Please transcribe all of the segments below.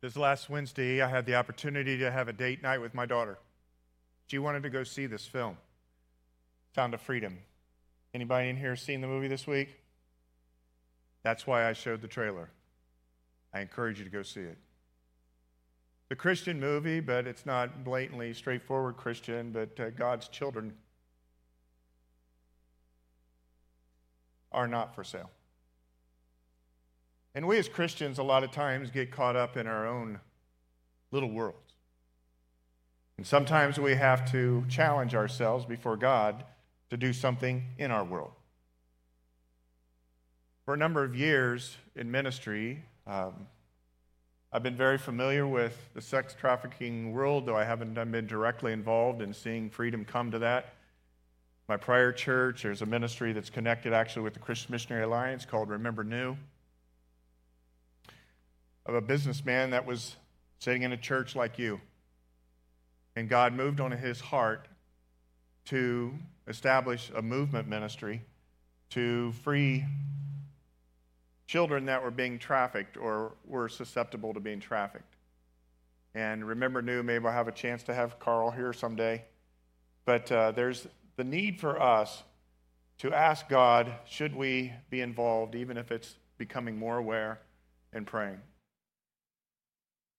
This last Wednesday, I had the opportunity to have a date night with my daughter. She wanted to go see this film, Sound of Freedom. Anybody in here seen the movie this week? That's why I showed the trailer. I encourage you to go see it. The Christian movie, but it's not blatantly straightforward Christian, but uh, God's children are not for sale. And we as Christians, a lot of times, get caught up in our own little worlds. And sometimes we have to challenge ourselves before God to do something in our world. For a number of years in ministry, um, I've been very familiar with the sex trafficking world, though I haven't been directly involved in seeing freedom come to that. My prior church, there's a ministry that's connected actually with the Christian Missionary Alliance called Remember Nhu of a businessman that was sitting in a church like you. And God moved on his heart to establish a movement ministry to free children that were being trafficked or were susceptible to being trafficked. And remember, Nhu, maybe I'll have a chance to have Carl here someday. But uh, there's the need for us to ask God, should we be involved, even if it's becoming more aware and praying.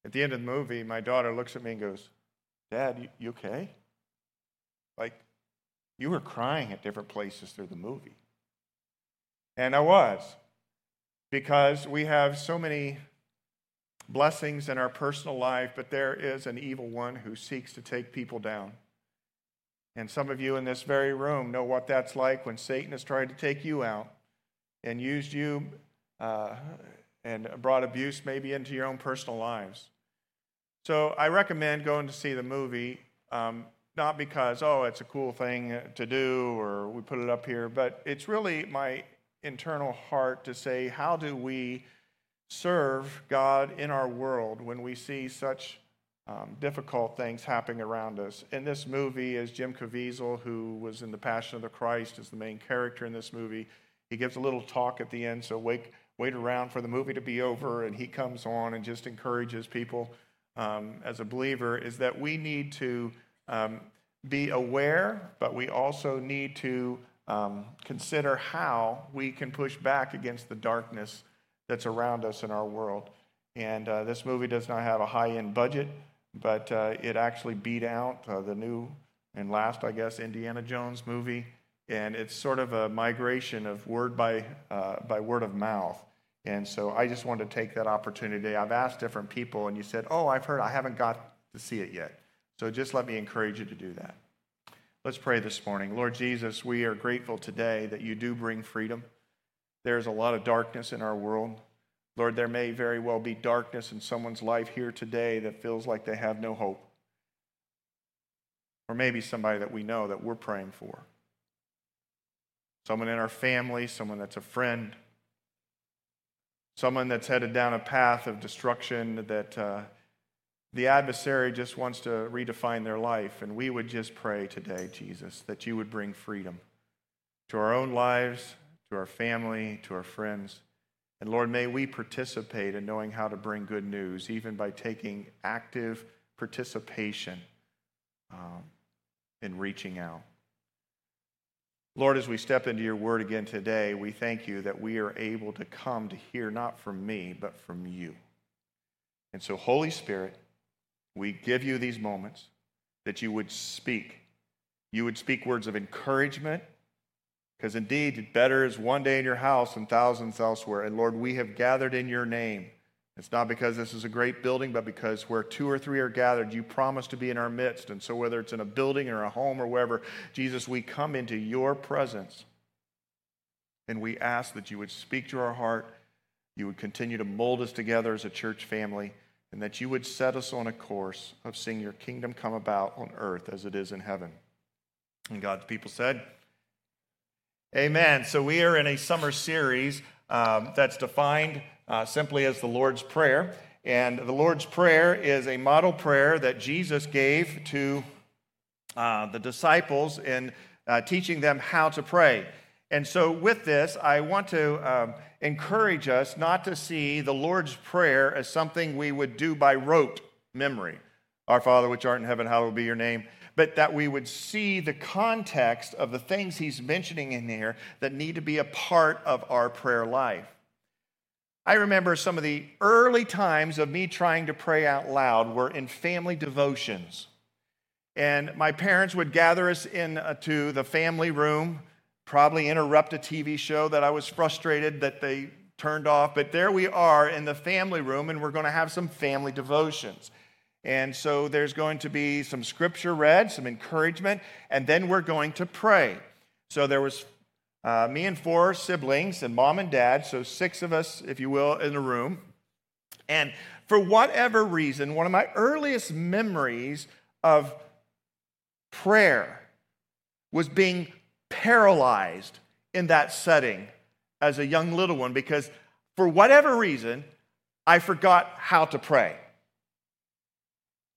At the end of the movie, my daughter looks at me and goes, Dad, you, you okay? Like, you were crying at different places through the movie. And I was, because we have so many blessings in our personal life, but there is an evil one who seeks to take people down. And some of you in this very room know what that's like when Satan has tried to take you out and used you uh, and brought abuse maybe into your own personal lives. So I recommend going to see the movie, um, not because, oh, it's a cool thing to do or we put it up here, but it's really my internal heart to say, how do we serve God in our world when we see such um, difficult things happening around us? In this movie, as Jim Caviezel, who was in The Passion of the Christ, is the main character in this movie, he gives a little talk at the end, so wait, wait around for the movie to be over, and he comes on and just encourages people um, as a believer is that we need to um, be aware, but we also need to um, consider how we can push back against the darkness that's around us in our world. And uh, this movie does not have a high end budget, but uh, it actually beat out uh, the new and last, I guess, Indiana Jones movie. And it's sort of a migration of word by, uh, by word of mouth. And so I just wanted to take that opportunity. I've asked different people, and you said, Oh, I've heard, I haven't got to see it yet. So just let me encourage you to do that. Let's pray this morning. Lord Jesus, we are grateful today that you do bring freedom. There's a lot of darkness in our world. Lord, there may very well be darkness in someone's life here today that feels like they have no hope. Or maybe somebody that we know that we're praying for. Someone in our family, someone that's a friend someone that's headed down a path of destruction that uh, the adversary just wants to redefine their life. And we would just pray today, Jesus, that you would bring freedom to our own lives, to our family, to our friends. And Lord, may we participate in knowing how to bring good news, even by taking active participation um, in reaching out. Lord, as we step into your word again today, we thank you that we are able to come to hear not from me, but from you. And so, Holy Spirit, we give you these moments that you would speak. You would speak words of encouragement, because indeed, better is one day in your house than thousands elsewhere. And Lord, we have gathered in your name. It's not because this is a great building, but because where two or three are gathered, you promise to be in our midst. And so, whether it's in a building or a home or wherever, Jesus, we come into your presence and we ask that you would speak to our heart, you would continue to mold us together as a church family, and that you would set us on a course of seeing your kingdom come about on earth as it is in heaven. And God's people said, Amen. So, we are in a summer series um, that's defined uh, simply as the Lord's Prayer. And the Lord's Prayer is a model prayer that Jesus gave to uh, the disciples in uh, teaching them how to pray. And so, with this, I want to um, encourage us not to see the Lord's Prayer as something we would do by rote memory. Our Father, which art in heaven, hallowed be your name. But that we would see the context of the things he's mentioning in here that need to be a part of our prayer life. I remember some of the early times of me trying to pray out loud were in family devotions. And my parents would gather us into uh, the family room probably interrupt a TV show that I was frustrated that they turned off. But there we are in the family room, and we're going to have some family devotions. And so there's going to be some scripture read, some encouragement, and then we're going to pray. So there was uh, me and four siblings, and mom and dad, so six of us, if you will, in the room. And for whatever reason, one of my earliest memories of prayer was being paralyzed in that setting as a young little one because for whatever reason, I forgot how to pray.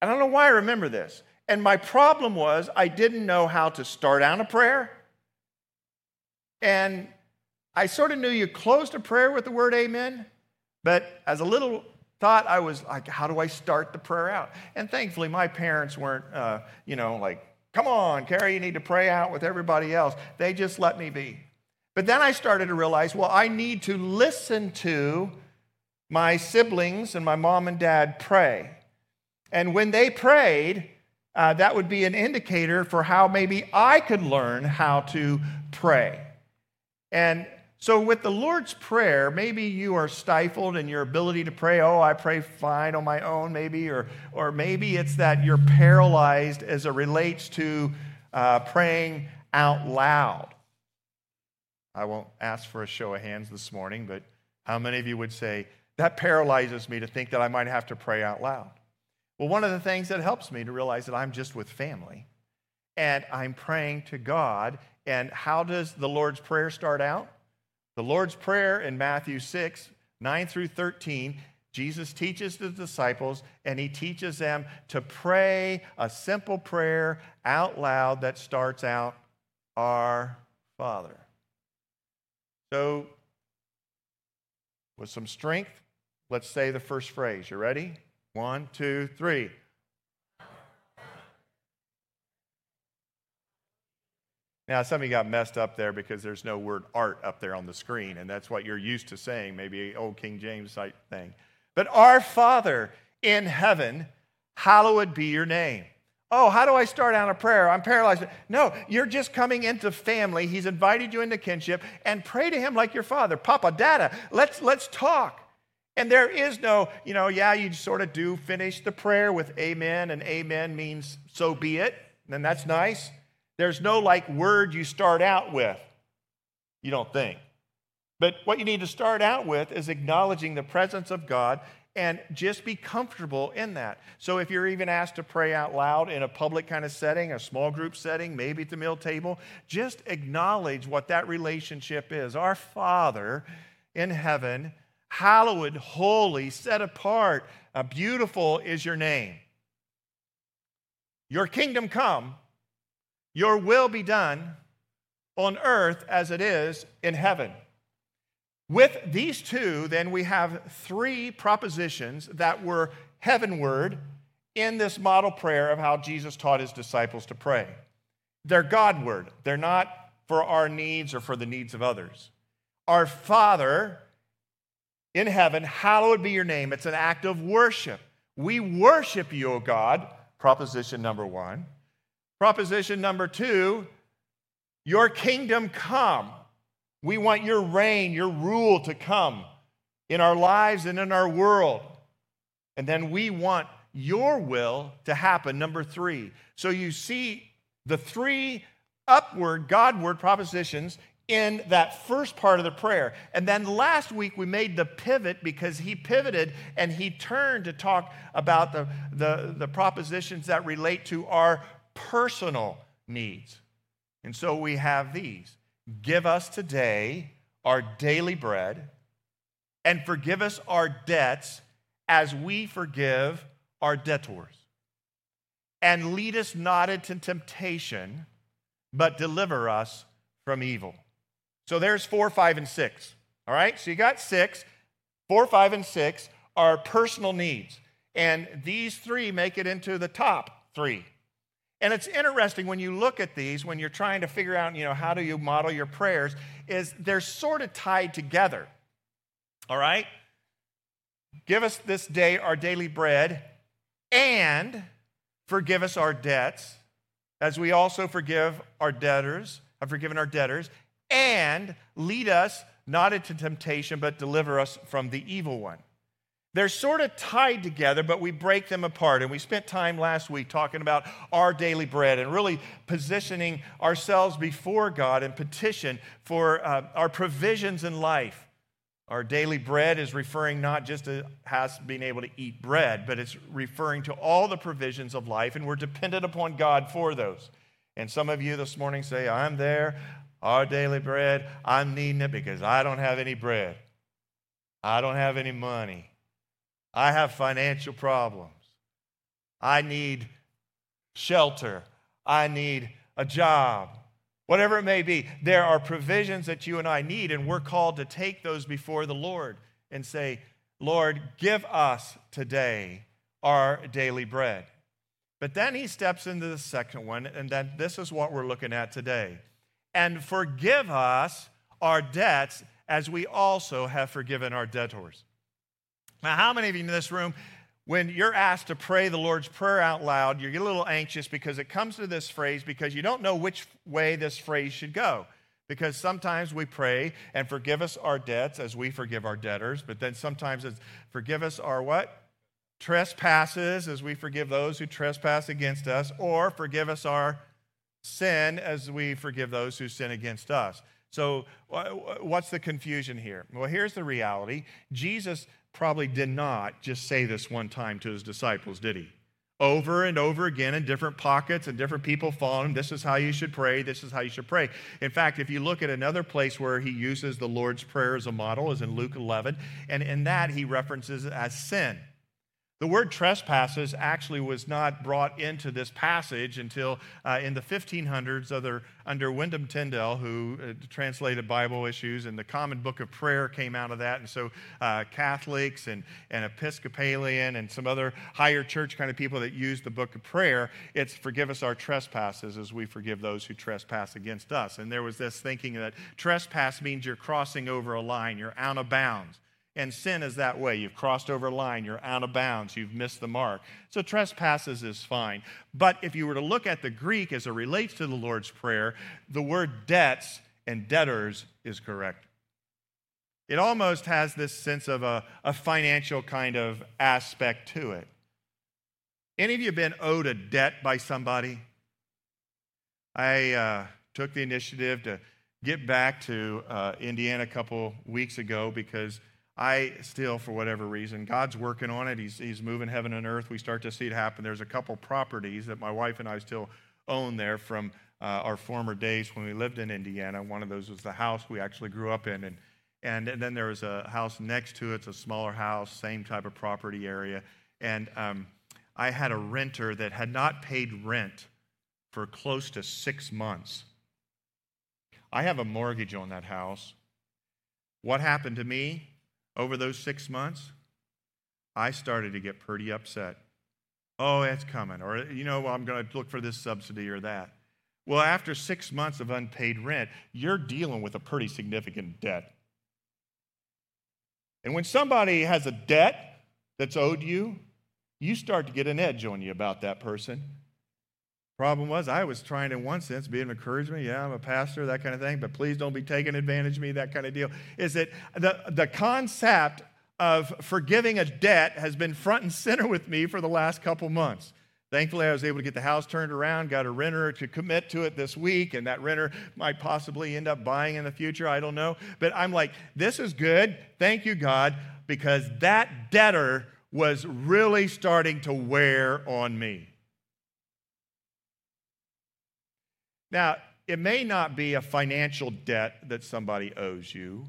I don't know why I remember this. And my problem was I didn't know how to start out a prayer. And I sort of knew you closed a prayer with the word amen, but as a little thought, I was like, how do I start the prayer out? And thankfully, my parents weren't, uh, you know, like Come on, Carrie, you need to pray out with everybody else. They just let me be. But then I started to realize, well, I need to listen to my siblings and my mom and dad pray. And when they prayed, uh, that would be an indicator for how maybe I could learn how to pray. And so, with the Lord's Prayer, maybe you are stifled in your ability to pray. Oh, I pray fine on my own, maybe. Or, or maybe it's that you're paralyzed as it relates to uh, praying out loud. I won't ask for a show of hands this morning, but how many of you would say, that paralyzes me to think that I might have to pray out loud? Well, one of the things that helps me to realize that I'm just with family and I'm praying to God. And how does the Lord's Prayer start out? The Lord's Prayer in Matthew 6, 9 through 13, Jesus teaches the disciples and he teaches them to pray a simple prayer out loud that starts out, Our Father. So, with some strength, let's say the first phrase. You ready? One, two, three. Now, some of you got messed up there because there's no word art up there on the screen, and that's what you're used to saying, maybe old King James type thing. But our Father in heaven, hallowed be your name. Oh, how do I start out a prayer? I'm paralyzed. No, you're just coming into family. He's invited you into kinship and pray to him like your father. Papa, Dada, let's, let's talk. And there is no, you know, yeah, you sort of do finish the prayer with amen, and amen means so be it, and that's nice. There's no like word you start out with, you don't think. But what you need to start out with is acknowledging the presence of God and just be comfortable in that. So if you're even asked to pray out loud in a public kind of setting, a small group setting, maybe at the meal table, just acknowledge what that relationship is. Our Father in heaven, hallowed, holy, set apart, beautiful is your name. Your kingdom come, your will be done on earth as it is in heaven. With these two, then we have three propositions that were heavenward in this model prayer of how Jesus taught his disciples to pray. They're Godward, they're not for our needs or for the needs of others. Our Father in heaven, hallowed be your name. It's an act of worship. We worship you, O God, proposition number one. Proposition number two your kingdom come. We want your reign, your rule to come in our lives and in our world. And then we want your will to happen. Number three. So you see the three upward, Godward propositions in that first part of the prayer. And then last week we made the pivot because he pivoted and he turned to talk about the, the, the propositions that relate to our personal needs. And so we have these Give us today our daily bread, and forgive us our debts as we forgive our debtors. And lead us not into temptation, but deliver us from evil. So there's four, five, and six. All right? So you got six. Four, five, and six are personal needs. And these three make it into the top three. And it's interesting when you look at these, when you're trying to figure out, you know, how do you model your prayers, is they're sort of tied together. All right? Give us this day our daily bread and forgive us our debts as we also forgive our debtors, have forgiven our debtors, and lead us not into temptation, but deliver us from the evil one. They're sort of tied together, but we break them apart. And we spent time last week talking about our daily bread and really positioning ourselves before God and petition for uh, our provisions in life. Our daily bread is referring not just to us being able to eat bread, but it's referring to all the provisions of life, and we're dependent upon God for those. And some of you this morning say, I'm there, our daily bread, I'm needing it because I don't have any bread. I don't have any money. I have financial problems. I need shelter. I need a job. Whatever it may be, there are provisions that you and I need, and we're called to take those before the Lord and say, Lord, give us today our daily bread. But then he steps into the second one, and then this is what we're looking at today. And forgive us our debts as we also have forgiven our debtors. Now, how many of you in this room, when you're asked to pray the Lord's Prayer out loud, you get a little anxious because it comes to this phrase because you don't know which way this phrase should go. Because sometimes we pray and forgive us our debts as we forgive our debtors, but then sometimes it's forgive us our what? Trespasses as we forgive those who trespass against us, or forgive us our sin as we forgive those who sin against us. So, what's the confusion here? Well, here's the reality Jesus probably did not just say this one time to his disciples, did he? Over and over again in different pockets and different people following This is how you should pray. This is how you should pray. In fact, if you look at another place where he uses the Lord's Prayer as a model, is in Luke 11, and in that he references it as sin. The word trespasses actually was not brought into this passage until uh, in the 1500s under, under William Tyndale, who uh, translated Bible issues, and the Common Book of Prayer came out of that. And so uh, Catholics and, and Episcopalian and some other higher church kind of people that use the Book of Prayer, it's forgive us our trespasses as we forgive those who trespass against us. And there was this thinking that trespass means you're crossing over a line, you're out of bounds. And sin is that way. You've crossed over a line, you're out of bounds, you've missed the mark. So trespasses is fine. But if you were to look at the Greek as it relates to the Lord's Prayer, the word debts and debtors is correct. It almost has this sense of a, a financial kind of aspect to it. Any of you been owed a debt by somebody? I uh, took the initiative to get back to uh, Indiana a couple weeks ago because I still, for whatever reason, God's working on it. He's, he's moving heaven and earth. We start to see it happen. There's a couple properties that my wife and I still own there from uh, our former days when we lived in Indiana. One of those was the house we actually grew up in. And, and, and then there was a house next to it. It's a smaller house, same type of property area. And um, I had a renter that had not paid rent for close to six months. I have a mortgage on that house. What happened to me? Over those six months, I started to get pretty upset. Oh, it's coming. Or, you know, I'm going to look for this subsidy or that. Well, after six months of unpaid rent, you're dealing with a pretty significant debt. And when somebody has a debt that's owed you, you start to get an edge on you about that person. Problem was, I was trying, in one sense, be an encouragement. Yeah, I'm a pastor, that kind of thing, but please don't be taking advantage of me, that kind of deal. Is that the, the concept of forgiving a debt has been front and center with me for the last couple months. Thankfully, I was able to get the house turned around, got a renter to commit to it this week, and that renter might possibly end up buying in the future. I don't know. But I'm like, this is good. Thank you, God, because that debtor was really starting to wear on me. Now, it may not be a financial debt that somebody owes you,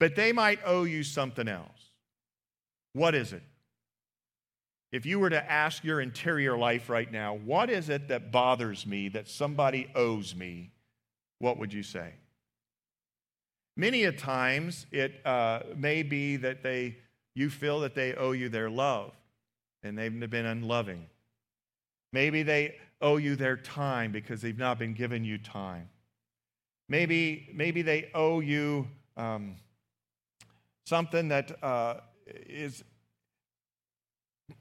but they might owe you something else. What is it? If you were to ask your interior life right now, what is it that bothers me that somebody owes me? What would you say? Many a times it uh, may be that they, you feel that they owe you their love and they've been unloving. Maybe they owe you their time because they've not been giving you time. Maybe, maybe they owe you um, something that uh, is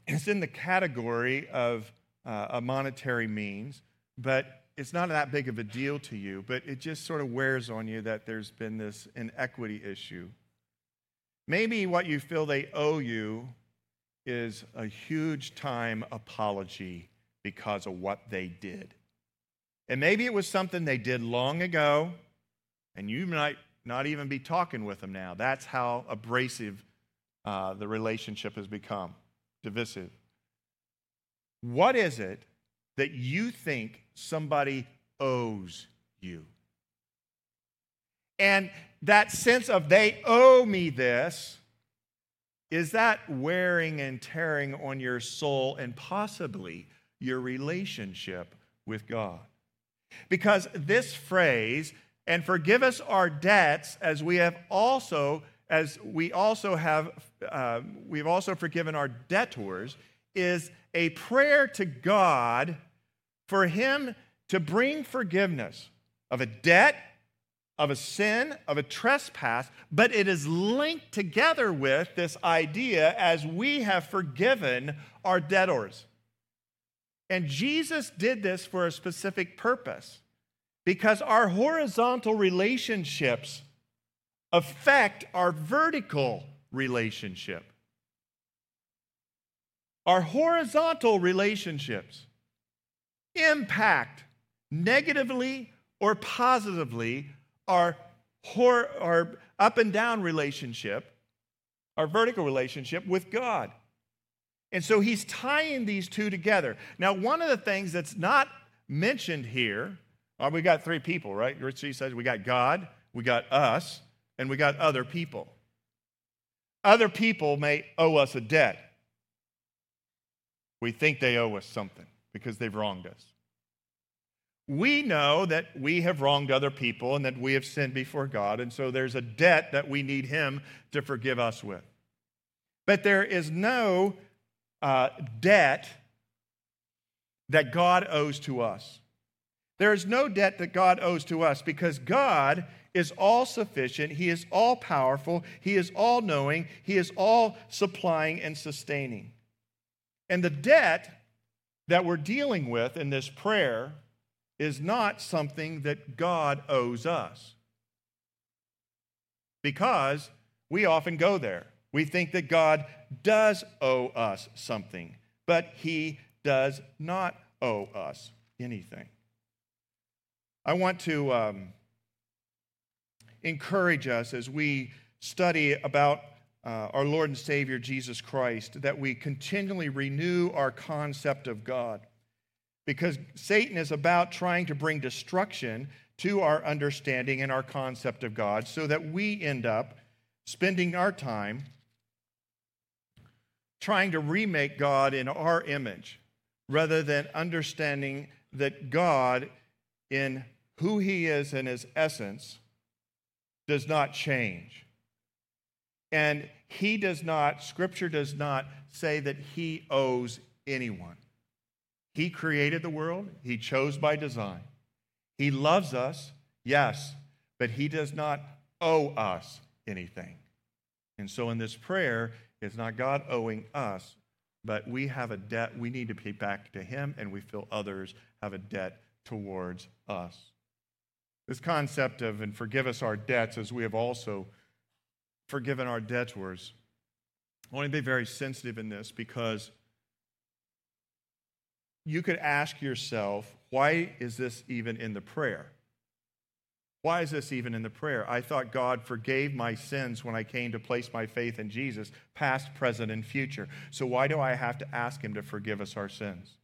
is in the category of uh, a monetary means, but it's not that big of a deal to you, but it just sort of wears on you that there's been this inequity issue. Maybe what you feel they owe you is a huge time apology because of what they did. And maybe it was something they did long ago, and you might not even be talking with them now. That's how abrasive uh, the relationship has become, divisive. What is it that you think somebody owes you? And that sense of they owe me this, is that wearing and tearing on your soul and possibly your relationship with God? Because this phrase, and forgive us our debts as we have also as we also have uh, we've also forgiven our debtors is a prayer to God for him to bring forgiveness of a debt, of a sin, of a trespass, but it is linked together with this idea as we have forgiven our debtors. And Jesus did this for a specific purpose because our horizontal relationships affect our vertical relationship. Our horizontal relationships impact negatively or positively our, hor- our up and down relationship, our vertical relationship with God. And so he's tying these two together. Now, one of the things that's not mentioned here, uh, we got three people, right? Richie says we got God, we got us, and we got other people. Other people may owe us a debt. We think they owe us something because they've wronged us. We know that we have wronged other people and that we have sinned before God, and so there's a debt that we need Him to forgive us with. But there is no uh, debt that God owes to us. There is no debt that God owes to us because God is all sufficient, He is all powerful, He is all knowing, He is all supplying and sustaining. And the debt that we're dealing with in this prayer is not something that God owes us. Because we often go there. We think that God does owe us something, but He does not owe us anything. I want to um, encourage us as we study about uh, our Lord and Savior Jesus Christ that we continually renew our concept of God. Because Satan is about trying to bring destruction to our understanding and our concept of God so that we end up spending our time trying to remake God in our image rather than understanding that God, in who he is in his essence, does not change. And he does not, scripture does not say that he owes anyone. He created the world, he chose by design. He loves us, yes, but he does not owe us anything. And so in this prayer, it's not God owing us, but we have a debt we need to pay back to him, and we feel others have a debt towards us. This concept of, and forgive us our debts as we have also forgiven our debtors. I want to be very sensitive in this because you could ask yourself, why is this even in the prayer? Why is this even in the prayer? I thought God forgave my sins when I came to place my faith in Jesus, past, present, and future. So why do I have to ask Him to forgive us our sins?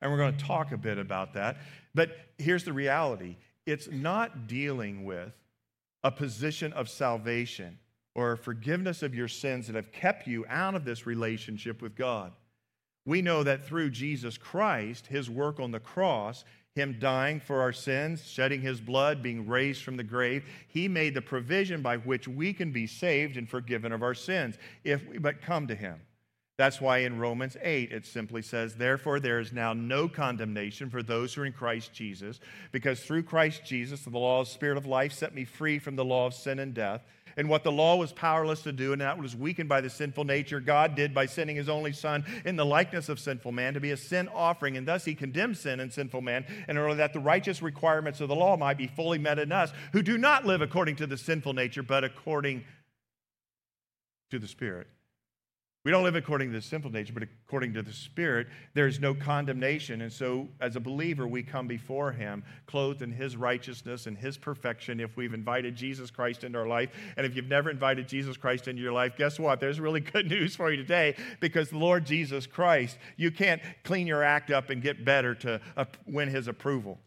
And we're going to talk a bit about that. But here's the reality it's not dealing with a position of salvation or forgiveness of your sins that have kept you out of this relationship with God. We know that through Jesus Christ, his work on the cross, him dying for our sins, shedding his blood, being raised from the grave, he made the provision by which we can be saved and forgiven of our sins if we but come to him. That's why in Romans 8 it simply says, Therefore, there is now no condemnation for those who are in Christ Jesus, because through Christ Jesus, the law of the Spirit of life set me free from the law of sin and death. And what the law was powerless to do, and that was weakened by the sinful nature, God did by sending his only Son in the likeness of sinful man to be a sin offering. And thus he condemned sin and sinful man in order that the righteous requirements of the law might be fully met in us, who do not live according to the sinful nature, but according to the Spirit. We don't live according to the sinful nature, but according to the Spirit. There is no condemnation. And so, as a believer, we come before Him clothed in His righteousness and His perfection if we've invited Jesus Christ into our life. And if you've never invited Jesus Christ into your life, guess what? There's really good news for you today because the Lord Jesus Christ, you can't clean your act up and get better to win His approval.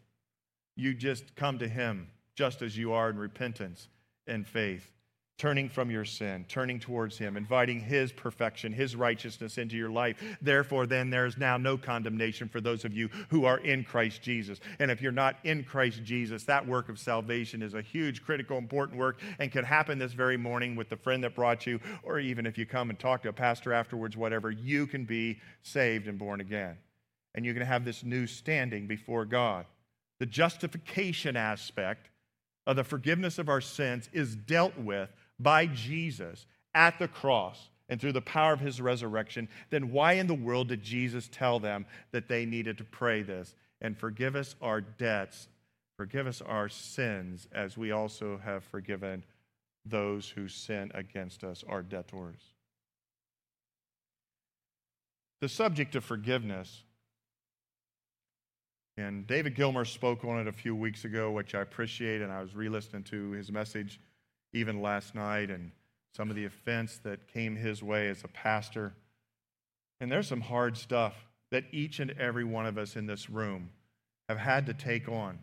You just come to Him just as you are in repentance and faith turning from your sin, turning towards Him, inviting His perfection, His righteousness into your life. Therefore, then, there is now no condemnation for those of you who are in Christ Jesus. And if you're not in Christ Jesus, that work of salvation is a huge, critical, important work and can happen this very morning with the friend that brought you, or even if you come and talk to a pastor afterwards, whatever, you can be saved and born again. And you can have this new standing before God. The justification aspect of the forgiveness of our sins is dealt with by Jesus at the cross and through the power of his resurrection, then why in the world did Jesus tell them that they needed to pray this? And forgive us our debts, forgive us our sins, as we also have forgiven those who sin against us, our debtors. The subject of forgiveness, and David Gilmer spoke on it a few weeks ago, which I appreciate, and I was re listening to his message even last night and some of the offense that came his way as a pastor. And there's some hard stuff that each and every one of us in this room have had to take on.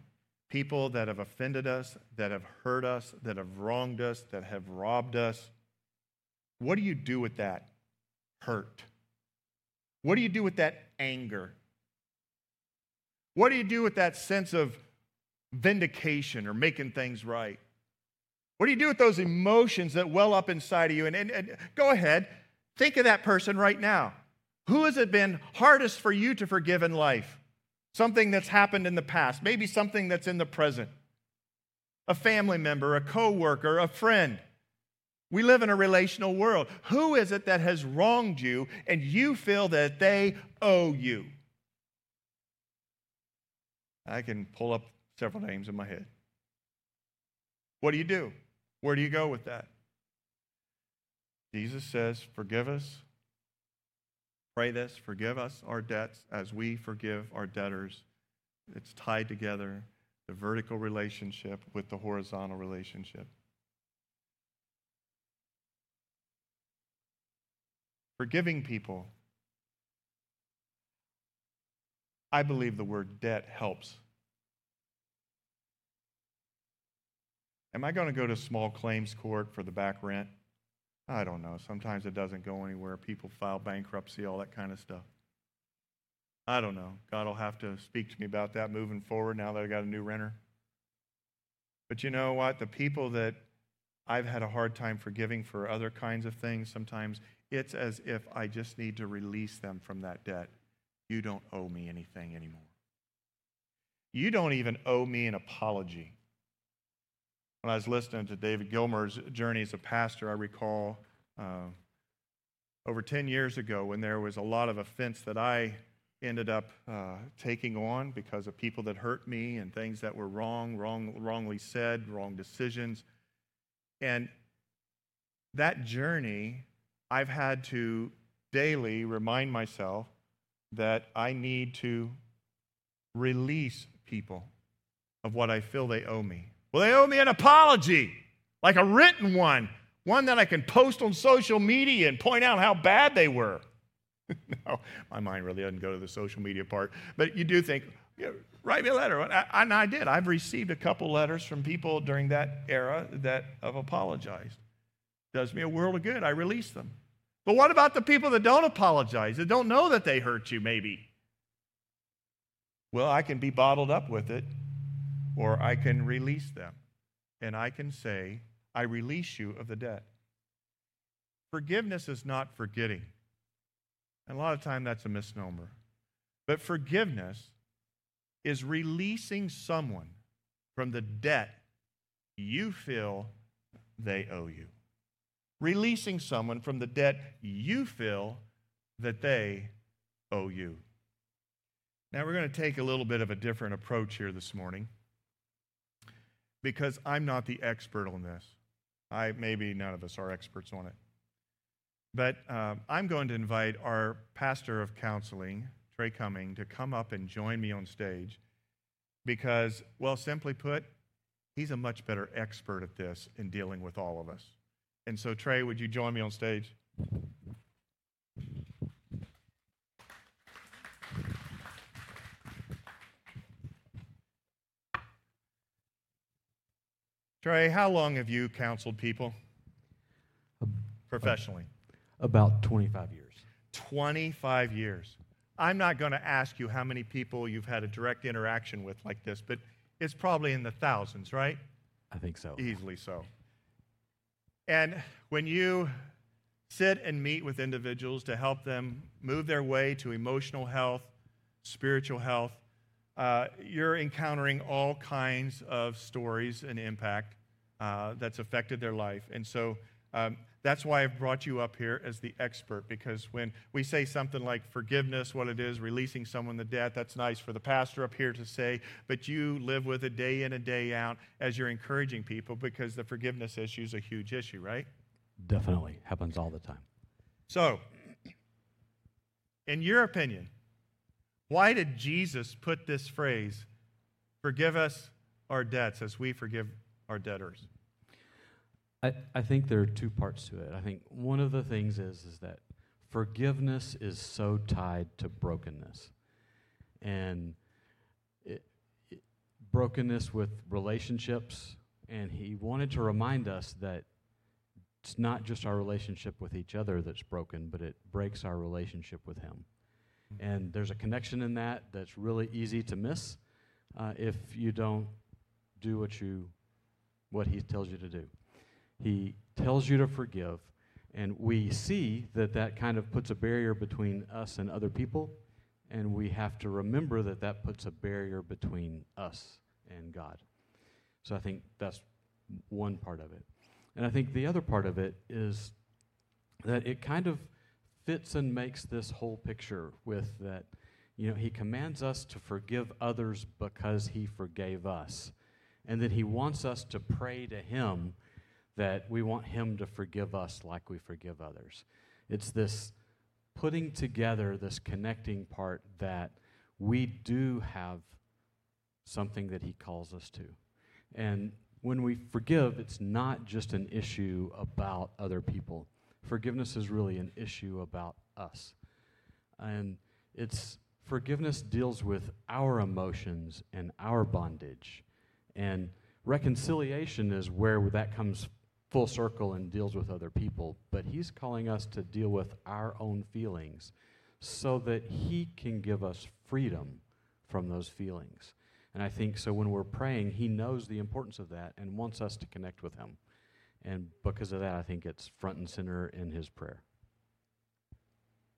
People that have offended us, that have hurt us, that have wronged us, that have robbed us. What do you do with that hurt? What do you do with that anger? What do you do with that sense of vindication or making things right? What do you do with those emotions that well up inside of you? And, and, and go ahead, think of that person right now. Who has it been hardest for you to forgive in life? Something that's happened in the past, maybe something that's in the present. A family member, a coworker, a friend. We live in a relational world. Who is it that has wronged you and you feel that they owe you? I can pull up several names in my head. What do you do? Where do you go with that? Jesus says, Forgive us. Pray this, forgive us our debts as we forgive our debtors. It's tied together, the vertical relationship with the horizontal relationship. Forgiving people. I believe the word debt helps Am I going to go to small claims court for the back rent? I don't know. Sometimes it doesn't go anywhere. People file bankruptcy, all that kind of stuff. I don't know. God will have to speak to me about that moving forward now that I got a new renter. But you know what? The people that I've had a hard time forgiving for other kinds of things, sometimes it's as if I just need to release them from that debt. You don't owe me anything anymore. You don't even owe me an apology. When I was listening to David Gilmer's journey as a pastor, I recall uh, over 10 years ago when there was a lot of offense that I ended up uh, taking on because of people that hurt me and things that were wrong, wrong, wrongly said, wrong decisions. And that journey, I've had to daily remind myself that I need to release people of what I feel they owe me. Well, they owe me an apology, like a written one, one that I can post on social media and point out how bad they were. no, my mind really doesn't go to the social media part, but you do think, yeah, write me a letter. And I did. I've received a couple letters from people during that era that have apologized. Does me a world of good. I release them. But what about the people that don't apologize, that don't know that they hurt you, maybe? Well, I can be bottled up with it, or I can release them. And I can say, I release you of the debt. Forgiveness is not forgetting. And a lot of time that's a misnomer. But forgiveness is releasing someone from the debt you feel they owe you. Releasing someone from the debt you feel that they owe you. Now, we're going to take a little bit of a different approach here this morning because I'm not the expert on this. I, maybe none of us are experts on it. But uh, I'm going to invite our pastor of counseling, Trey Cumming, to come up and join me on stage because, well, simply put, he's a much better expert at this in dealing with all of us. And so, Trey, would you join me on stage? Trey, how long have you counseled people professionally? About 25 years. 25 years. I'm not going to ask you how many people you've had a direct interaction with like this, but it's probably in the thousands, right? I think so. Easily so. And when you sit and meet with individuals to help them move their way to emotional health, spiritual health, uh, you're encountering all kinds of stories and impact uh, that's affected their life. And so um, that's why I've brought you up here as the expert, because when we say something like forgiveness, what it is, releasing someone the debt, that's nice for the pastor up here to say, but you live with it day in and day out as you're encouraging people because the forgiveness issue is a huge issue, right? Definitely. Happens all the time. So, in your opinion, why did Jesus put this phrase, forgive us our debts as we forgive our debtors? I, I think there are two parts to it. I think one of the things is, is that forgiveness is so tied to brokenness. And it, it, brokenness with relationships. And he wanted to remind us that it's not just our relationship with each other that's broken, but it breaks our relationship with him. And there's a connection in that that's really easy to miss uh, if you don't do what you what he tells you to do. He tells you to forgive. And we see that that kind of puts a barrier between us and other people. And we have to remember that that puts a barrier between us and God. So I think that's one part of it. And I think the other part of it is that it kind of fits and makes this whole picture with that, you know, he commands us to forgive others because he forgave us. And that he wants us to pray to him that we want Him to forgive us like we forgive others. It's this putting together, this connecting part that we do have something that He calls us to. And when we forgive, it's not just an issue about other people. Forgiveness is really an issue about us. And it's forgiveness deals with our emotions and our bondage. And reconciliation is where that comes full circle and deals with other people, but he's calling us to deal with our own feelings so that he can give us freedom from those feelings. And I think so when we're praying, he knows the importance of that and wants us to connect with him. And because of that, I think it's front and center in his prayer.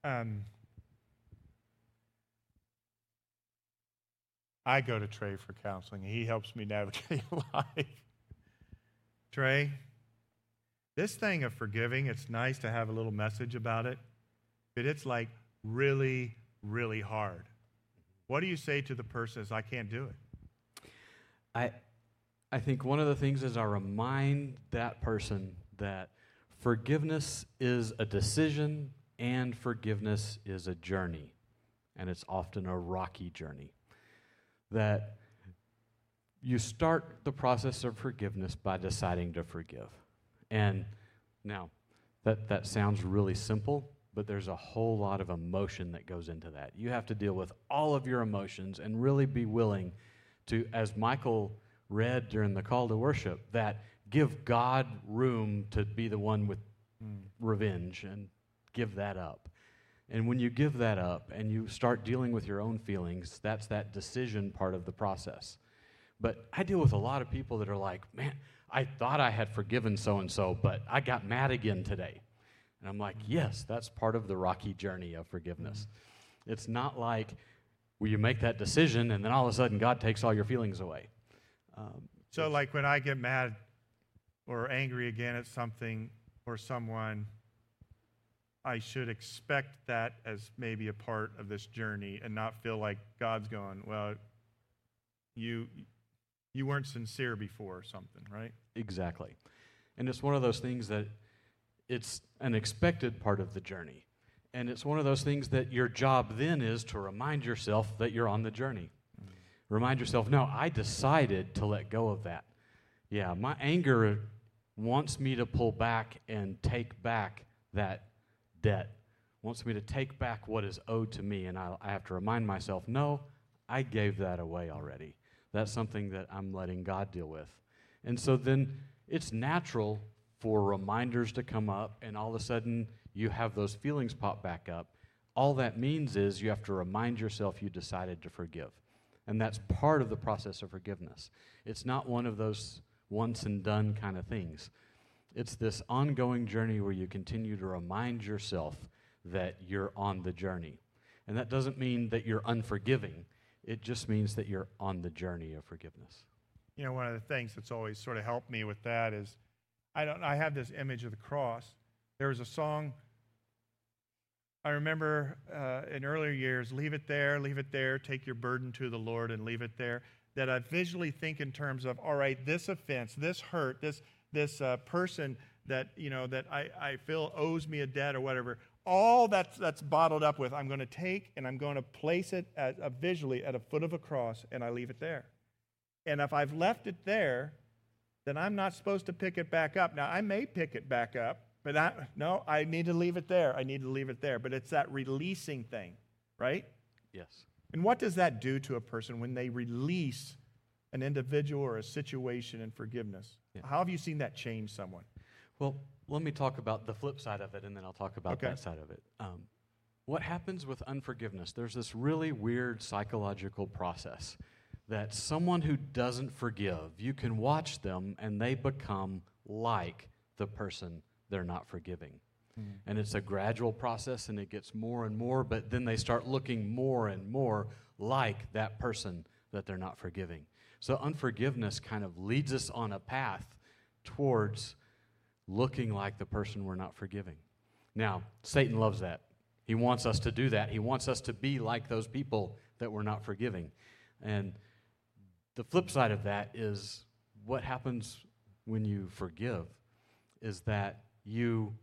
Um, I go to Trey for counseling. He helps me navigate life. Trey, this thing of forgiving, it's nice to have a little message about it, but it's like really, really hard. What do you say to the person as I can't do it? I I think one of the things is I remind that person that forgiveness is a decision and forgiveness is a journey. And it's often a rocky journey. That you start the process of forgiveness by deciding to forgive. And now, that, that sounds really simple, but there's a whole lot of emotion that goes into that. You have to deal with all of your emotions and really be willing to, as Michael read during the call to worship, that give God room to be the one with mm. revenge and give that up. And when you give that up and you start dealing with your own feelings, that's that decision part of the process. But I deal with a lot of people that are like, man, I thought I had forgiven so and so, but I got mad again today. And I'm like, yes, that's part of the rocky journey of forgiveness. It's not like where you make that decision and then all of a sudden God takes all your feelings away. Um, So, like when I get mad or angry again at something or someone, I should expect that as maybe a part of this journey and not feel like God's going, well, you you weren't sincere before or something, right? Exactly. And it's one of those things that it's an expected part of the journey. And it's one of those things that your job then is to remind yourself that you're on the journey. Remind yourself, no, I decided to let go of that. Yeah, my anger wants me to pull back and take back that debt, wants me to take back what is owed to me. And I, I have to remind myself, no, I gave that away already. That's something that I'm letting God deal with. And so then it's natural for reminders to come up, and all of a sudden you have those feelings pop back up. All that means is you have to remind yourself you decided to forgive. And that's part of the process of forgiveness. It's not one of those once and done kind of things. It's this ongoing journey where you continue to remind yourself that you're on the journey. And that doesn't mean that you're unforgiving, it just means that you're on the journey of forgiveness. You know, one of the things that's always sort of helped me with that is I don't I have this image of the cross. There was a song I remember uh, in earlier years, leave it there, leave it there, take your burden to the Lord and leave it there. That I visually think in terms of, all right, this offense, this hurt, this this uh, person that you know that I, I feel owes me a debt or whatever all that's that's bottled up with i'm going to take and i'm going to place it at, uh, visually at a foot of a cross and i leave it there and if i've left it there then i'm not supposed to pick it back up now i may pick it back up but I, no i need to leave it there i need to leave it there but it's that releasing thing right yes and what does that do to a person when they release an individual or a situation in forgiveness yeah. How have you seen that change someone? Well, let me talk about the flip side of it, and then I'll talk about okay. that side of it. Um, what happens with unforgiveness? There's this really weird psychological process that someone who doesn't forgive, you can watch them and they become like the person they're not forgiving. Mm. And it's a gradual process and it gets more and more, but then they start looking more and more like that person that they're not forgiving. So unforgiveness kind of leads us on a path towards looking like the person we're not forgiving. Now, Satan loves that. He wants us to do that. He wants us to be like those people that we're not forgiving. And the flip side of that is what happens when you forgive is that you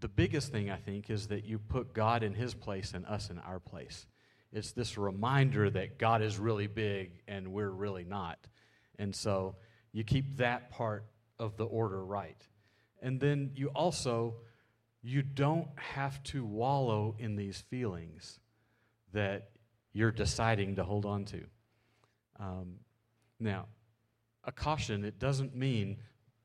the biggest thing I think is that you put God in his place and us in our place. It's this reminder that God is really big and we're really not. And so you keep that part of the order right. And then you also you don't have to wallow in these feelings that you're deciding to hold on to. Um, now, a caution, it doesn't mean,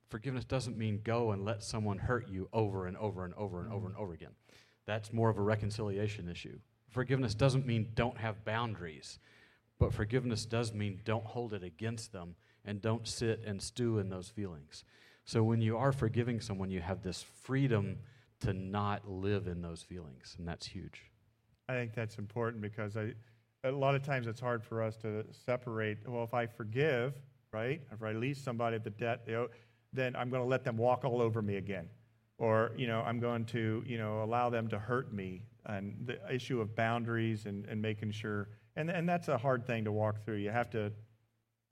forgiveness doesn't mean go and let someone hurt you over and over and over and over and mm-hmm. over again. That's more of a reconciliation issue. Forgiveness doesn't mean don't have boundaries, but forgiveness does mean don't hold it against them and don't sit and stew in those feelings. So when you are forgiving someone, you have this freedom to not live in those feelings, and that's huge. I think that's important because I, a lot of times it's hard for us to separate. Well, if I forgive, right, if I release somebody of the debt, then I'm going to let them walk all over me again, or you know, I'm going to you know allow them to hurt me and the issue of boundaries and, and making sure, and, and that's a hard thing to walk through. You have to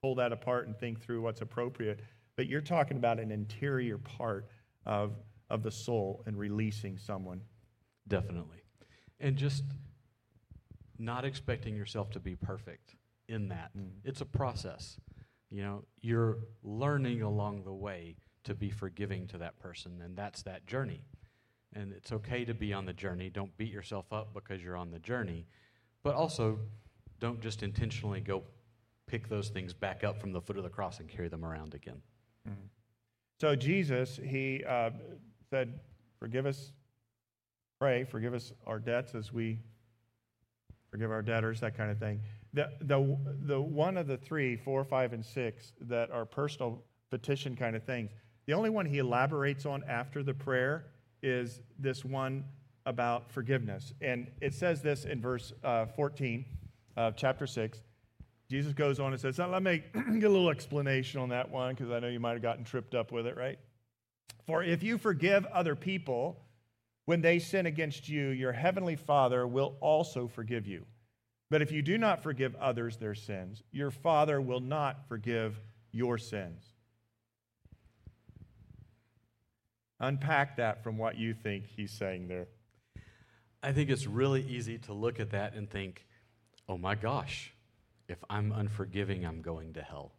pull that apart and think through what's appropriate. But you're talking about an interior part of, of the soul and releasing someone. Definitely. And just not expecting yourself to be perfect in that. Mm. It's a process. You know, you're learning along the way to be forgiving to that person, and that's that journey. And it's okay to be on the journey. Don't beat yourself up because you're on the journey. But also, don't just intentionally go pick those things back up from the foot of the cross and carry them around again. Mm-hmm. So, Jesus, he uh, said, Forgive us pray, forgive us our debts as we forgive our debtors, that kind of thing. The, the, the one of the three, four, five, and six, that are personal petition kind of things, the only one he elaborates on after the prayer is this one about forgiveness. And it says this in verse uh, 14 of chapter 6. Jesus goes on and says, Let me get a little explanation on that one because I know you might have gotten tripped up with it, right? For if you forgive other people when they sin against you, your heavenly Father will also forgive you. But if you do not forgive others their sins, your Father will not forgive your sins. Unpack that from what you think he's saying there. I think it's really easy to look at that and think, oh my gosh, if I'm unforgiving, I'm going to hell.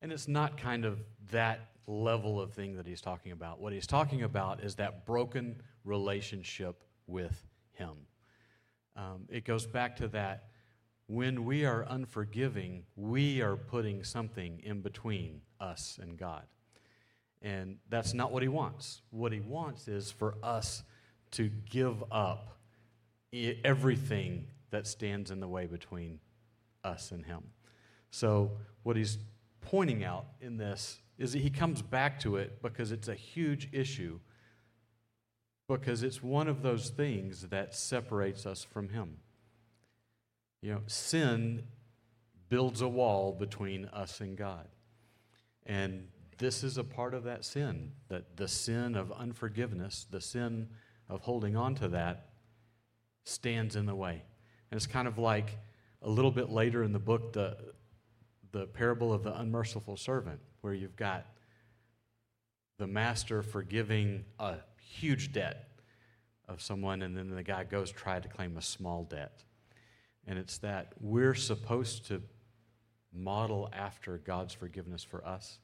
And it's not kind of that level of thing that he's talking about. What he's talking about is that broken relationship with him. Um, it goes back to that when we are unforgiving, we are putting something in between us and God. And that's not what he wants. What he wants is for us to give up everything that stands in the way between us and him. So, what he's pointing out in this is that he comes back to it because it's a huge issue, because it's one of those things that separates us from him. You know, sin builds a wall between us and God. And this is a part of that sin that the sin of unforgiveness, the sin of holding on to that, stands in the way. And it's kind of like a little bit later in the book, the, the parable of the unmerciful servant, where you've got the master forgiving a huge debt of someone, and then the guy goes try to claim a small debt. And it's that we're supposed to model after God's forgiveness for us.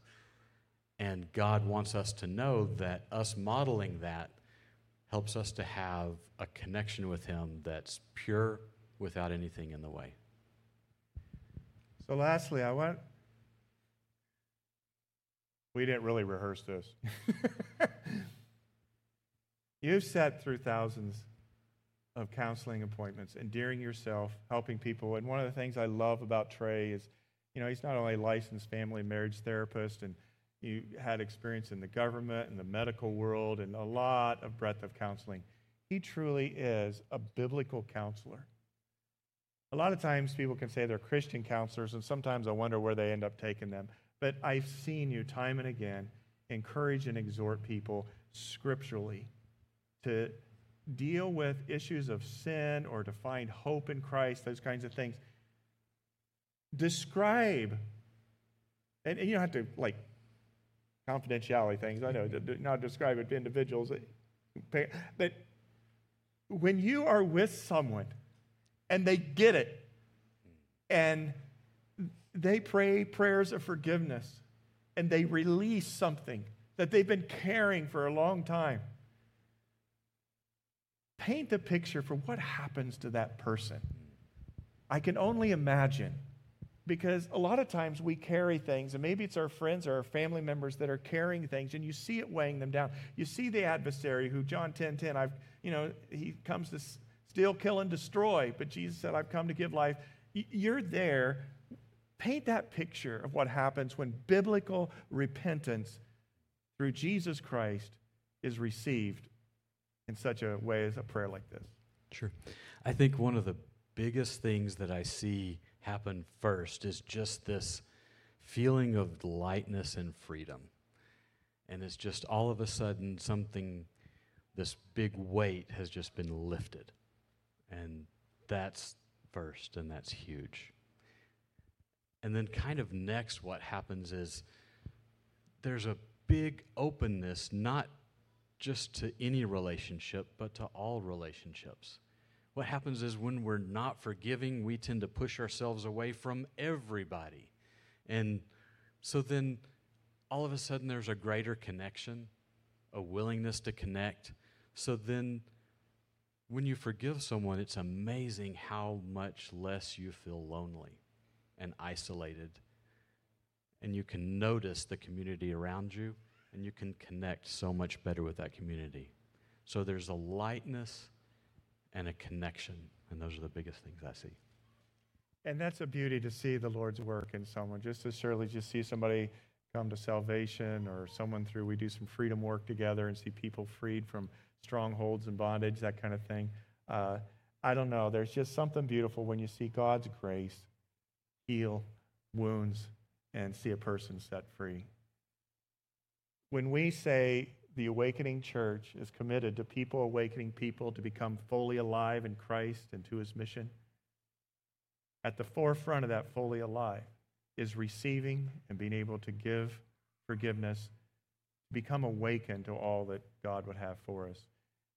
And God wants us to know that us modeling that helps us to have a connection with Him that's pure without anything in the way. So, lastly, I want. We didn't really rehearse this. You've sat through thousands of counseling appointments, endearing yourself, helping people. And one of the things I love about Trey is, you know, he's not only a licensed family marriage therapist and you had experience in the government and the medical world and a lot of breadth of counseling. He truly is a biblical counselor. A lot of times people can say they're Christian counselors, and sometimes I wonder where they end up taking them. But I've seen you time and again encourage and exhort people scripturally to deal with issues of sin or to find hope in Christ, those kinds of things. Describe, and, and you don't have to like confidentiality things. I know, mm-hmm. not describe it to individuals. But when you are with someone and they get it and they pray prayers of forgiveness and they release something that they've been carrying for a long time, paint the picture for what happens to that person. I can only imagine because a lot of times we carry things, and maybe it's our friends or our family members that are carrying things, and you see it weighing them down. You see the adversary who, John 10 10, I've, you know, he comes to steal, kill, and destroy, but Jesus said, I've come to give life. You're there. Paint that picture of what happens when biblical repentance through Jesus Christ is received in such a way as a prayer like this. Sure. I think one of the biggest things that I see happen first is just this feeling of lightness and freedom. And it's just all of a sudden something, this big weight has just been lifted. And that's first, and that's huge. And then, kind of next, what happens is there's a big openness, not just to any relationship, but to all relationships what happens is when we're not forgiving, we tend to push ourselves away from everybody. And so then all of a sudden there's a greater connection, a willingness to connect. So then when you forgive someone, it's amazing how much less you feel lonely and isolated. And you can notice the community around you, and you can connect so much better with that community. So there's a lightness and a connection, and those are the biggest things I see. And that's a beauty to see the Lord's work in someone. Just as surely just see somebody come to salvation or someone through, we do some freedom work together and see people freed from strongholds and bondage, that kind of thing. Uh, I don't know. There's just something beautiful when you see God's grace heal wounds and see a person set free. When we say the awakening church is committed to people awakening people to become fully alive in Christ and to his mission, at the forefront of that fully alive is receiving and being able to give forgiveness, become awakened to all that God would have for us.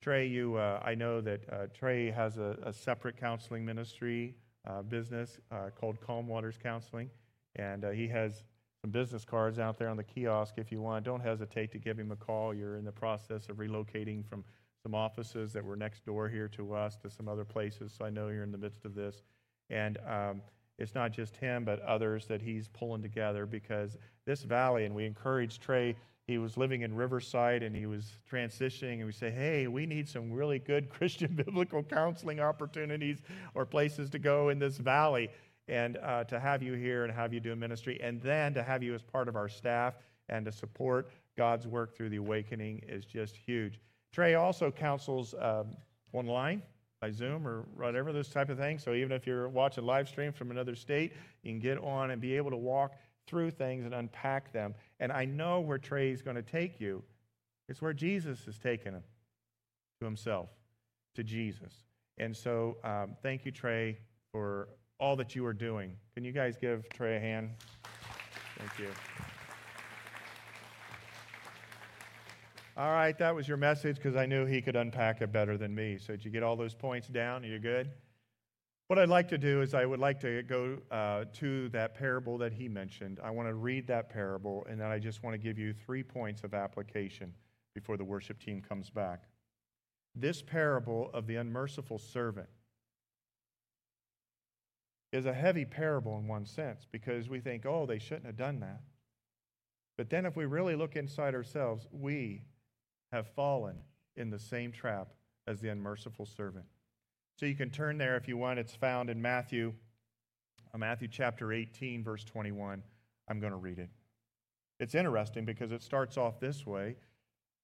Trey, you, uh, I know that uh, Trey has a, a, separate counseling ministry uh, business uh, called Calm Waters Counseling, and uh, he has some business cards out there on the kiosk if you want. Don't hesitate to give him a call. You're in the process of relocating from some offices that were next door here to us to some other places, so I know you're in the midst of this. And um, it's not just him, but others that he's pulling together because this valley, and we encourage Trey, he was living in Riverside and he was transitioning, and we say, hey, we need some really good Christian biblical counseling opportunities or places to go in this valley. And uh, to have you here and have you do ministry, and then to have you as part of our staff and to support God's work through the awakening is just huge. Trey also counsels um, online by Zoom or whatever, this type of thing. So even if you're watching live stream from another state, you can get on and be able to walk through things and unpack them. And I know where Trey's going to take you. It's where Jesus has taken him to himself, to Jesus. And so um, thank you, Trey, for all that you are doing. Can you guys give Trey a hand? Thank you. All right, that was your message because I knew he could unpack it better than me. So, did you get all those points down? Are you good? What I'd like to do is, I would like to go uh, to that parable that he mentioned. I want to read that parable, and then I just want to give you three points of application before the worship team comes back. This parable of the unmerciful servant is a heavy parable in one sense because we think, oh, they shouldn't have done that. But then, if we really look inside ourselves, we have fallen in the same trap as the unmerciful servant. So you can turn there if you want. It's found in Matthew, uh, Matthew chapter 18, verse 21. I'm going to read it. It's interesting because it starts off this way.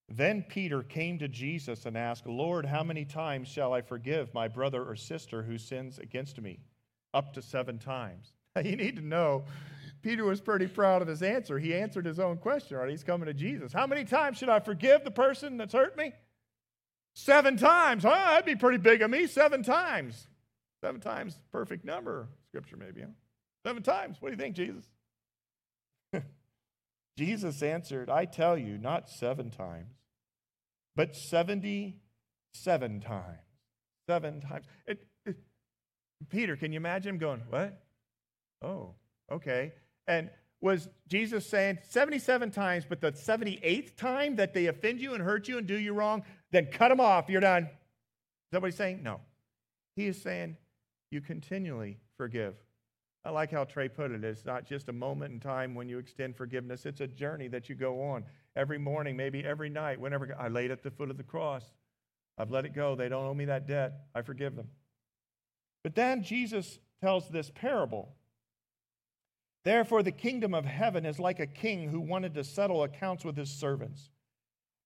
Then Peter came to Jesus and asked, Lord, how many times shall I forgive my brother or sister who sins against me? Up to seven times. You need to know Peter was pretty proud of his answer. He answered his own question, right? He's coming to Jesus. How many times should I forgive the person that's hurt me? Seven times. Huh? That'd be pretty big of me. Seven times. Seven times, perfect number, scripture maybe. Huh? Seven times. What do you think, Jesus? Jesus answered, I tell you, not seven times, but 77 times. Seven times. It, Peter, can you imagine him going, What? Oh, okay. And was Jesus saying 77 times, but the 78th time that they offend you and hurt you and do you wrong, then cut them off, you're done? Is that what he's saying? No. He is saying you continually forgive. I like how Trey put it. It's not just a moment in time when you extend forgiveness, it's a journey that you go on every morning, maybe every night, whenever I laid at the foot of the cross. I've let it go. They don't owe me that debt. I forgive them. But then Jesus tells this parable Therefore, the kingdom of heaven is like a king who wanted to settle accounts with his servants.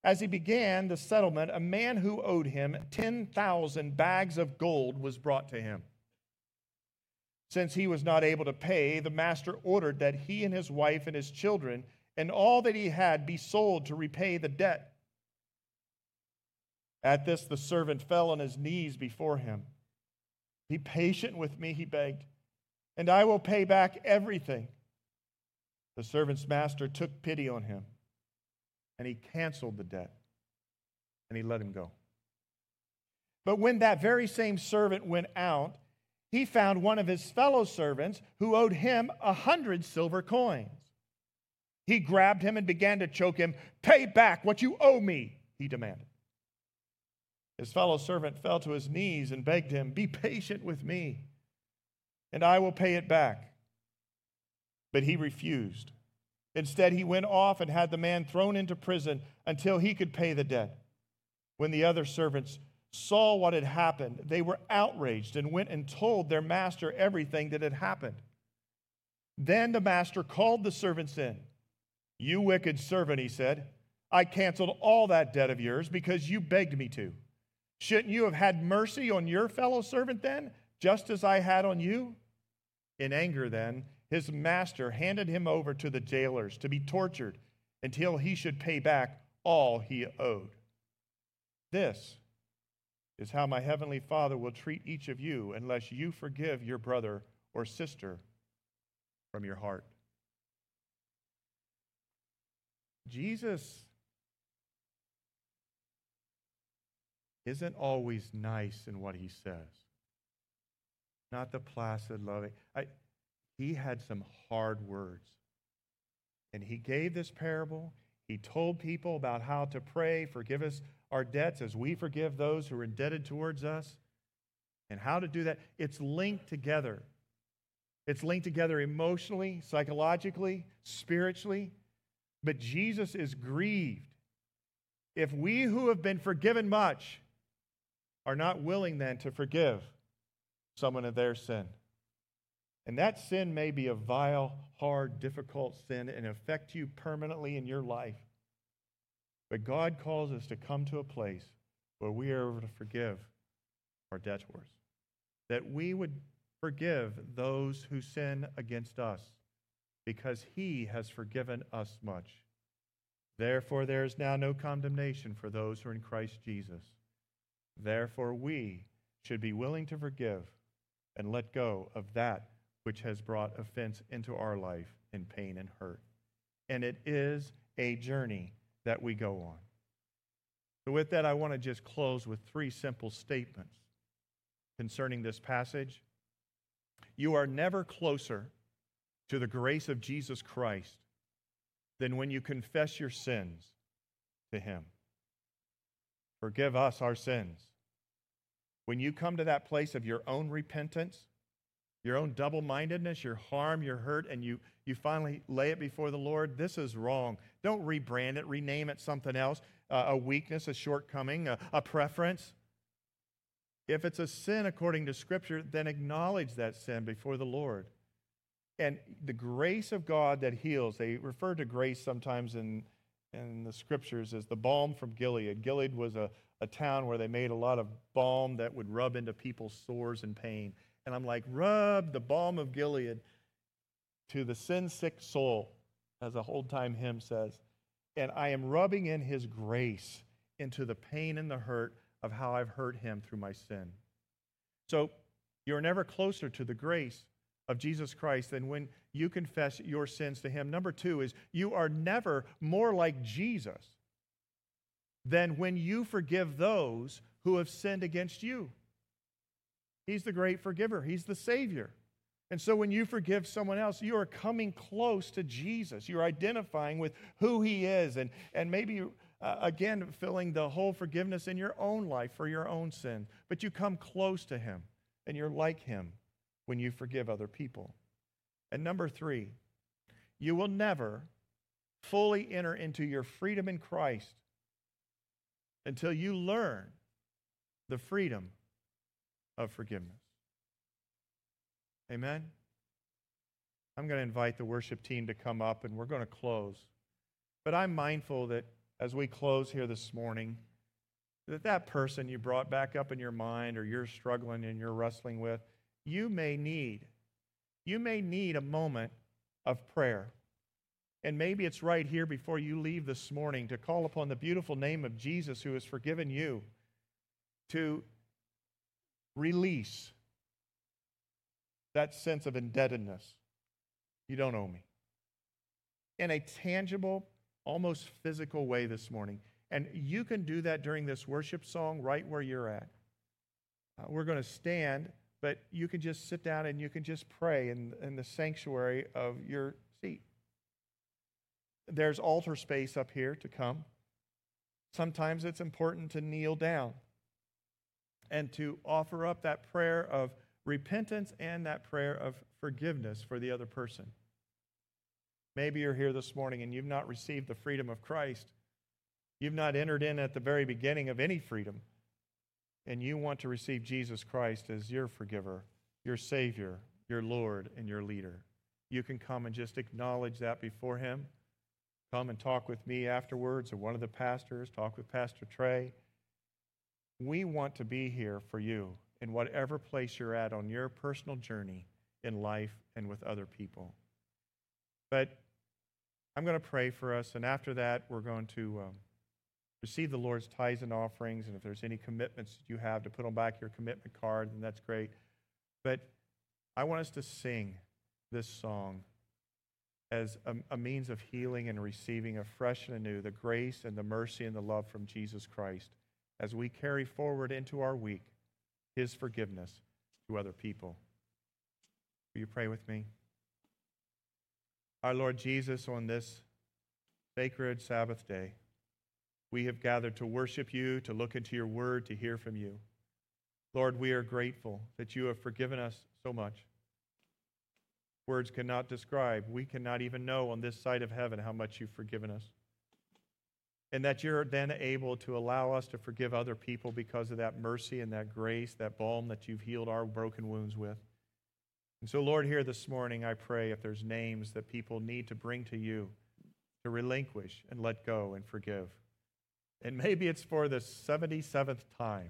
As he began the settlement, a man who owed him 10,000 bags of gold was brought to him. Since he was not able to pay, the master ordered that he and his wife and his children and all that he had be sold to repay the debt. At this, the servant fell on his knees before him. Be patient with me, he begged and I will pay back everything. The servant's master took pity on him, and he canceled the debt, and he let him go. But when that very same servant went out, he found one of his fellow servants who owed him a hundred silver coins. He grabbed him and began to choke him. Pay back what you owe me, he demanded. His fellow servant fell to his knees and begged him, Be patient with me and I will pay it back. But he refused. Instead, he went off and had the man thrown into prison until he could pay the debt. When the other servants saw what had happened, they were outraged and went and told their master everything that had happened. Then the master called the servants in. You wicked servant, he said, I canceled all that debt of yours because you begged me to. Shouldn't you have had mercy on your fellow servant then, just as I had on you? In anger, then, his master handed him over to the jailers to be tortured until he should pay back all he owed. This is how my heavenly Father will treat each of you unless you forgive your brother or sister from your heart. Jesus isn't always nice in what he says. Not the placid, loving. I, he had some hard words. And he gave this parable. He told people about how to pray, forgive us our debts as we forgive those who are indebted towards us, and how to do that. It's linked together. It's linked together emotionally, psychologically, spiritually. But Jesus is grieved if we who have been forgiven much are not willing then to forgive someone of their sin. And that sin may be a vile, hard, difficult sin and affect you permanently in your life. But God calls us to come to a place where we are able to forgive our debtors, that we would forgive those who sin against us, because he has forgiven us much. Therefore, there is now no condemnation for those who are in Christ Jesus. Therefore, we should be willing to forgive and let go of that which has brought offense into our life in pain and hurt. And it is a journey that we go on. So, with that, I want to just close with three simple statements concerning this passage. You are never closer to the grace of Jesus Christ than when you confess your sins to Him. Forgive us our sins. When you come to that place of your own repentance, your own double mindedness, your harm, your hurt, and you, you finally lay it before the Lord, this is wrong. Don't rebrand it, rename it something else uh, a weakness, a shortcoming, a, a preference. If it's a sin according to Scripture, then acknowledge that sin before the Lord. And the grace of God that heals, they refer to grace sometimes in, in the Scriptures is the balm from Gilead. Gilead was a, a town where they made a lot of balm that would rub into people's sores and pain. And I'm like, rub the balm of Gilead to the sin sick soul, as a old time hymn says. And I am rubbing in his grace into the pain and the hurt of how I've hurt him through my sin. So you're never closer to the grace of Jesus Christ than when you confess your sins to him. Number two is you are never more like Jesus than when you forgive those who have sinned against you. He's the great forgiver, He's the Savior. And so when you forgive someone else, you are coming close to Jesus. You're identifying with who He is, and, and maybe, uh, again, filling the whole forgiveness in your own life for your own sin. But you come close to Him, and you're like Him when you forgive other people. And number three, you will never fully enter into your freedom in Christ until you learn the freedom of forgiveness. Amen? I'm going to invite the worship team to come up and we're going to close. But I'm mindful that as we close here this morning, that that person you brought back up in your mind or you're struggling and you're wrestling with, you may need. You may need a moment of prayer. And maybe it's right here before you leave this morning to call upon the beautiful name of Jesus who has forgiven you to release that sense of indebtedness. You don't owe me. In a tangible, almost physical way this morning. And you can do that during this worship song right where you're at. Uh, we're going to stand, but you can just sit down and you can just pray in, in the sanctuary of your seat. There's altar space up here to come. Sometimes it's important to kneel down and to offer up that prayer of repentance and that prayer of forgiveness for the other person. Maybe you're here this morning and you've not received the freedom of Christ. You've not entered in at the very beginning of any freedom. And you want to receive Jesus Christ as your forgiver, your Savior, your Lord, and your leader. You can come and just acknowledge that before Him. Come and talk with me afterwards or one of the pastors, talk with Pastor Trey. We want to be here for you in whatever place you're at on your personal journey in life and with other people. But I'm going to pray for us, and after that, we're going to um, receive the Lord's tithes and offerings. And if there's any commitments that you have to put on back your commitment card, then that's great. But I want us to sing this song as a, a means of healing and receiving afresh and anew the grace and the mercy and the love from Jesus Christ as we carry forward into our week his forgiveness to other people. Will you pray with me? Our Lord Jesus, on this sacred Sabbath day, we have gathered to worship you, to look into your word, to hear from you. Lord, we are grateful that you have forgiven us so much. Words cannot describe. We cannot even know on this side of heaven how much you've forgiven us. And that you're then able to allow us to forgive other people because of that mercy and that grace, that balm that you've healed our broken wounds with. And so, Lord, here this morning, I pray if there's names that people need to bring to you to relinquish and let go and forgive. And maybe it's for the 77th time,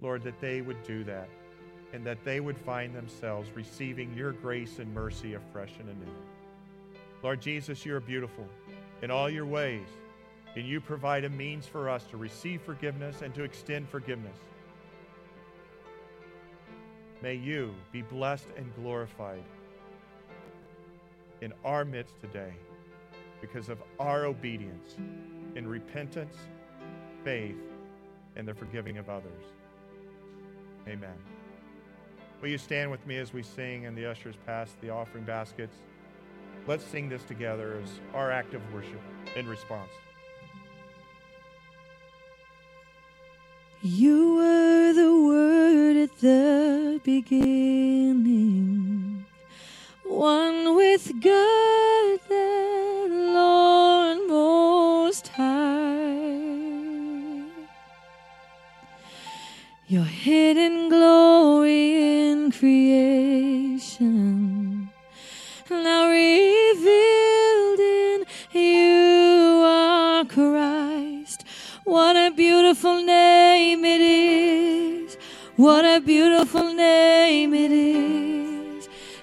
Lord, that they would do that and that they would find themselves receiving your grace and mercy afresh and anew. Lord Jesus, you are beautiful in all your ways, and you provide a means for us to receive forgiveness and to extend forgiveness. May you be blessed and glorified in our midst today because of our obedience in repentance, faith, and the forgiving of others. Amen. Will you stand with me as we sing and the ushers pass the offering baskets? Let's sing this together as our act of worship in response. You were the word at the beginning, one with God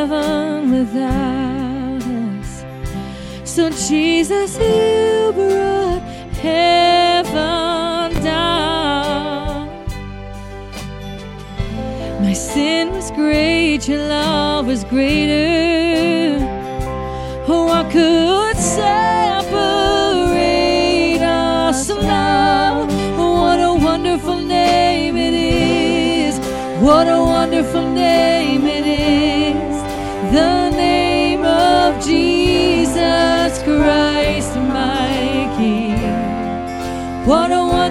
Heaven without us. So, Jesus, you brought heaven down. My sin was great, your love was greater. Oh, I could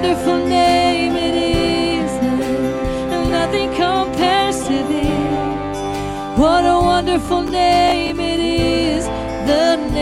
wonderful name it is. And nothing compares to this. What a wonderful name it is. The name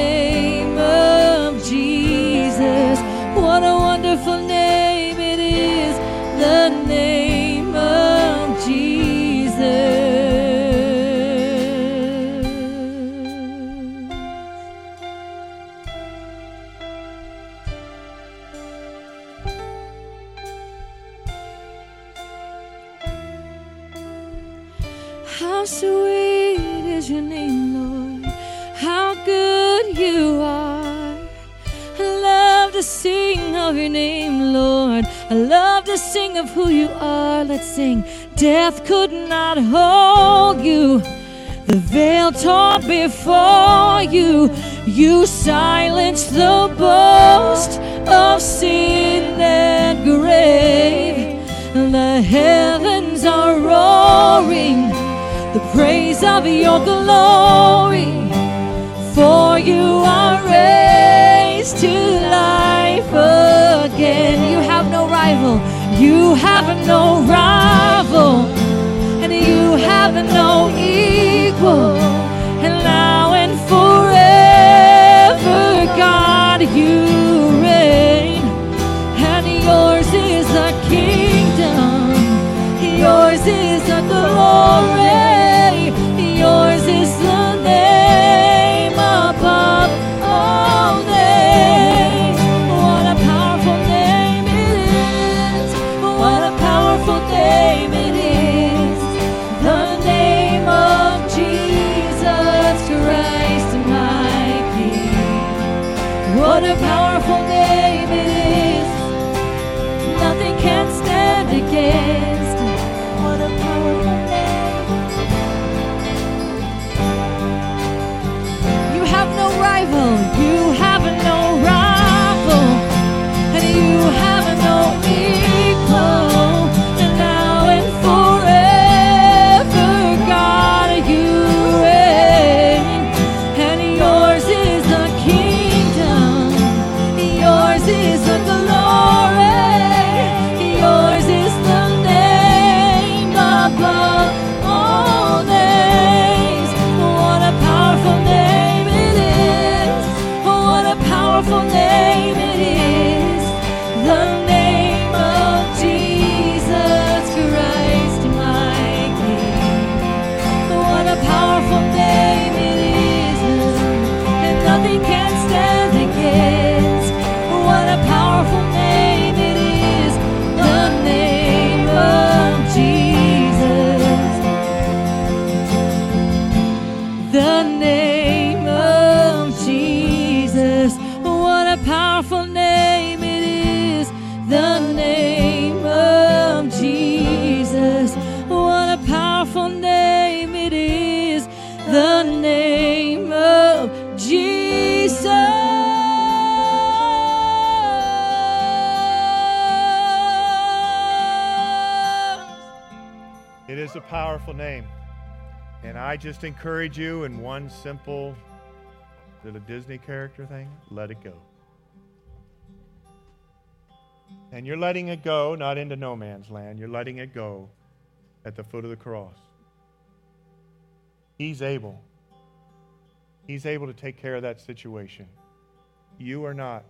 to sing of your name, Lord. I love to sing of who you are. Let's sing. Death could not hold you. the veil tore before you. You silenced the boast of sin and grave. The heavens are roaring the praise of your glory. For you are raised to life again. You have no rival. You have no rival. And you have no equal. And now and forever, God, you reign. And yours is the kingdom. Yours is the glory. No powerful name. And I just encourage you in one simple, little Disney character thing? Let it go. And you're letting it go, not into no man's land. You're letting it go at the foot of the cross. He's able. He's able to take care of that situation. You are not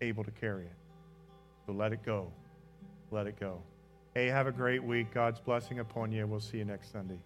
able to carry it. So let it go. Let it go. Hey, have a great week. God's blessing upon you. We'll see you next Sunday.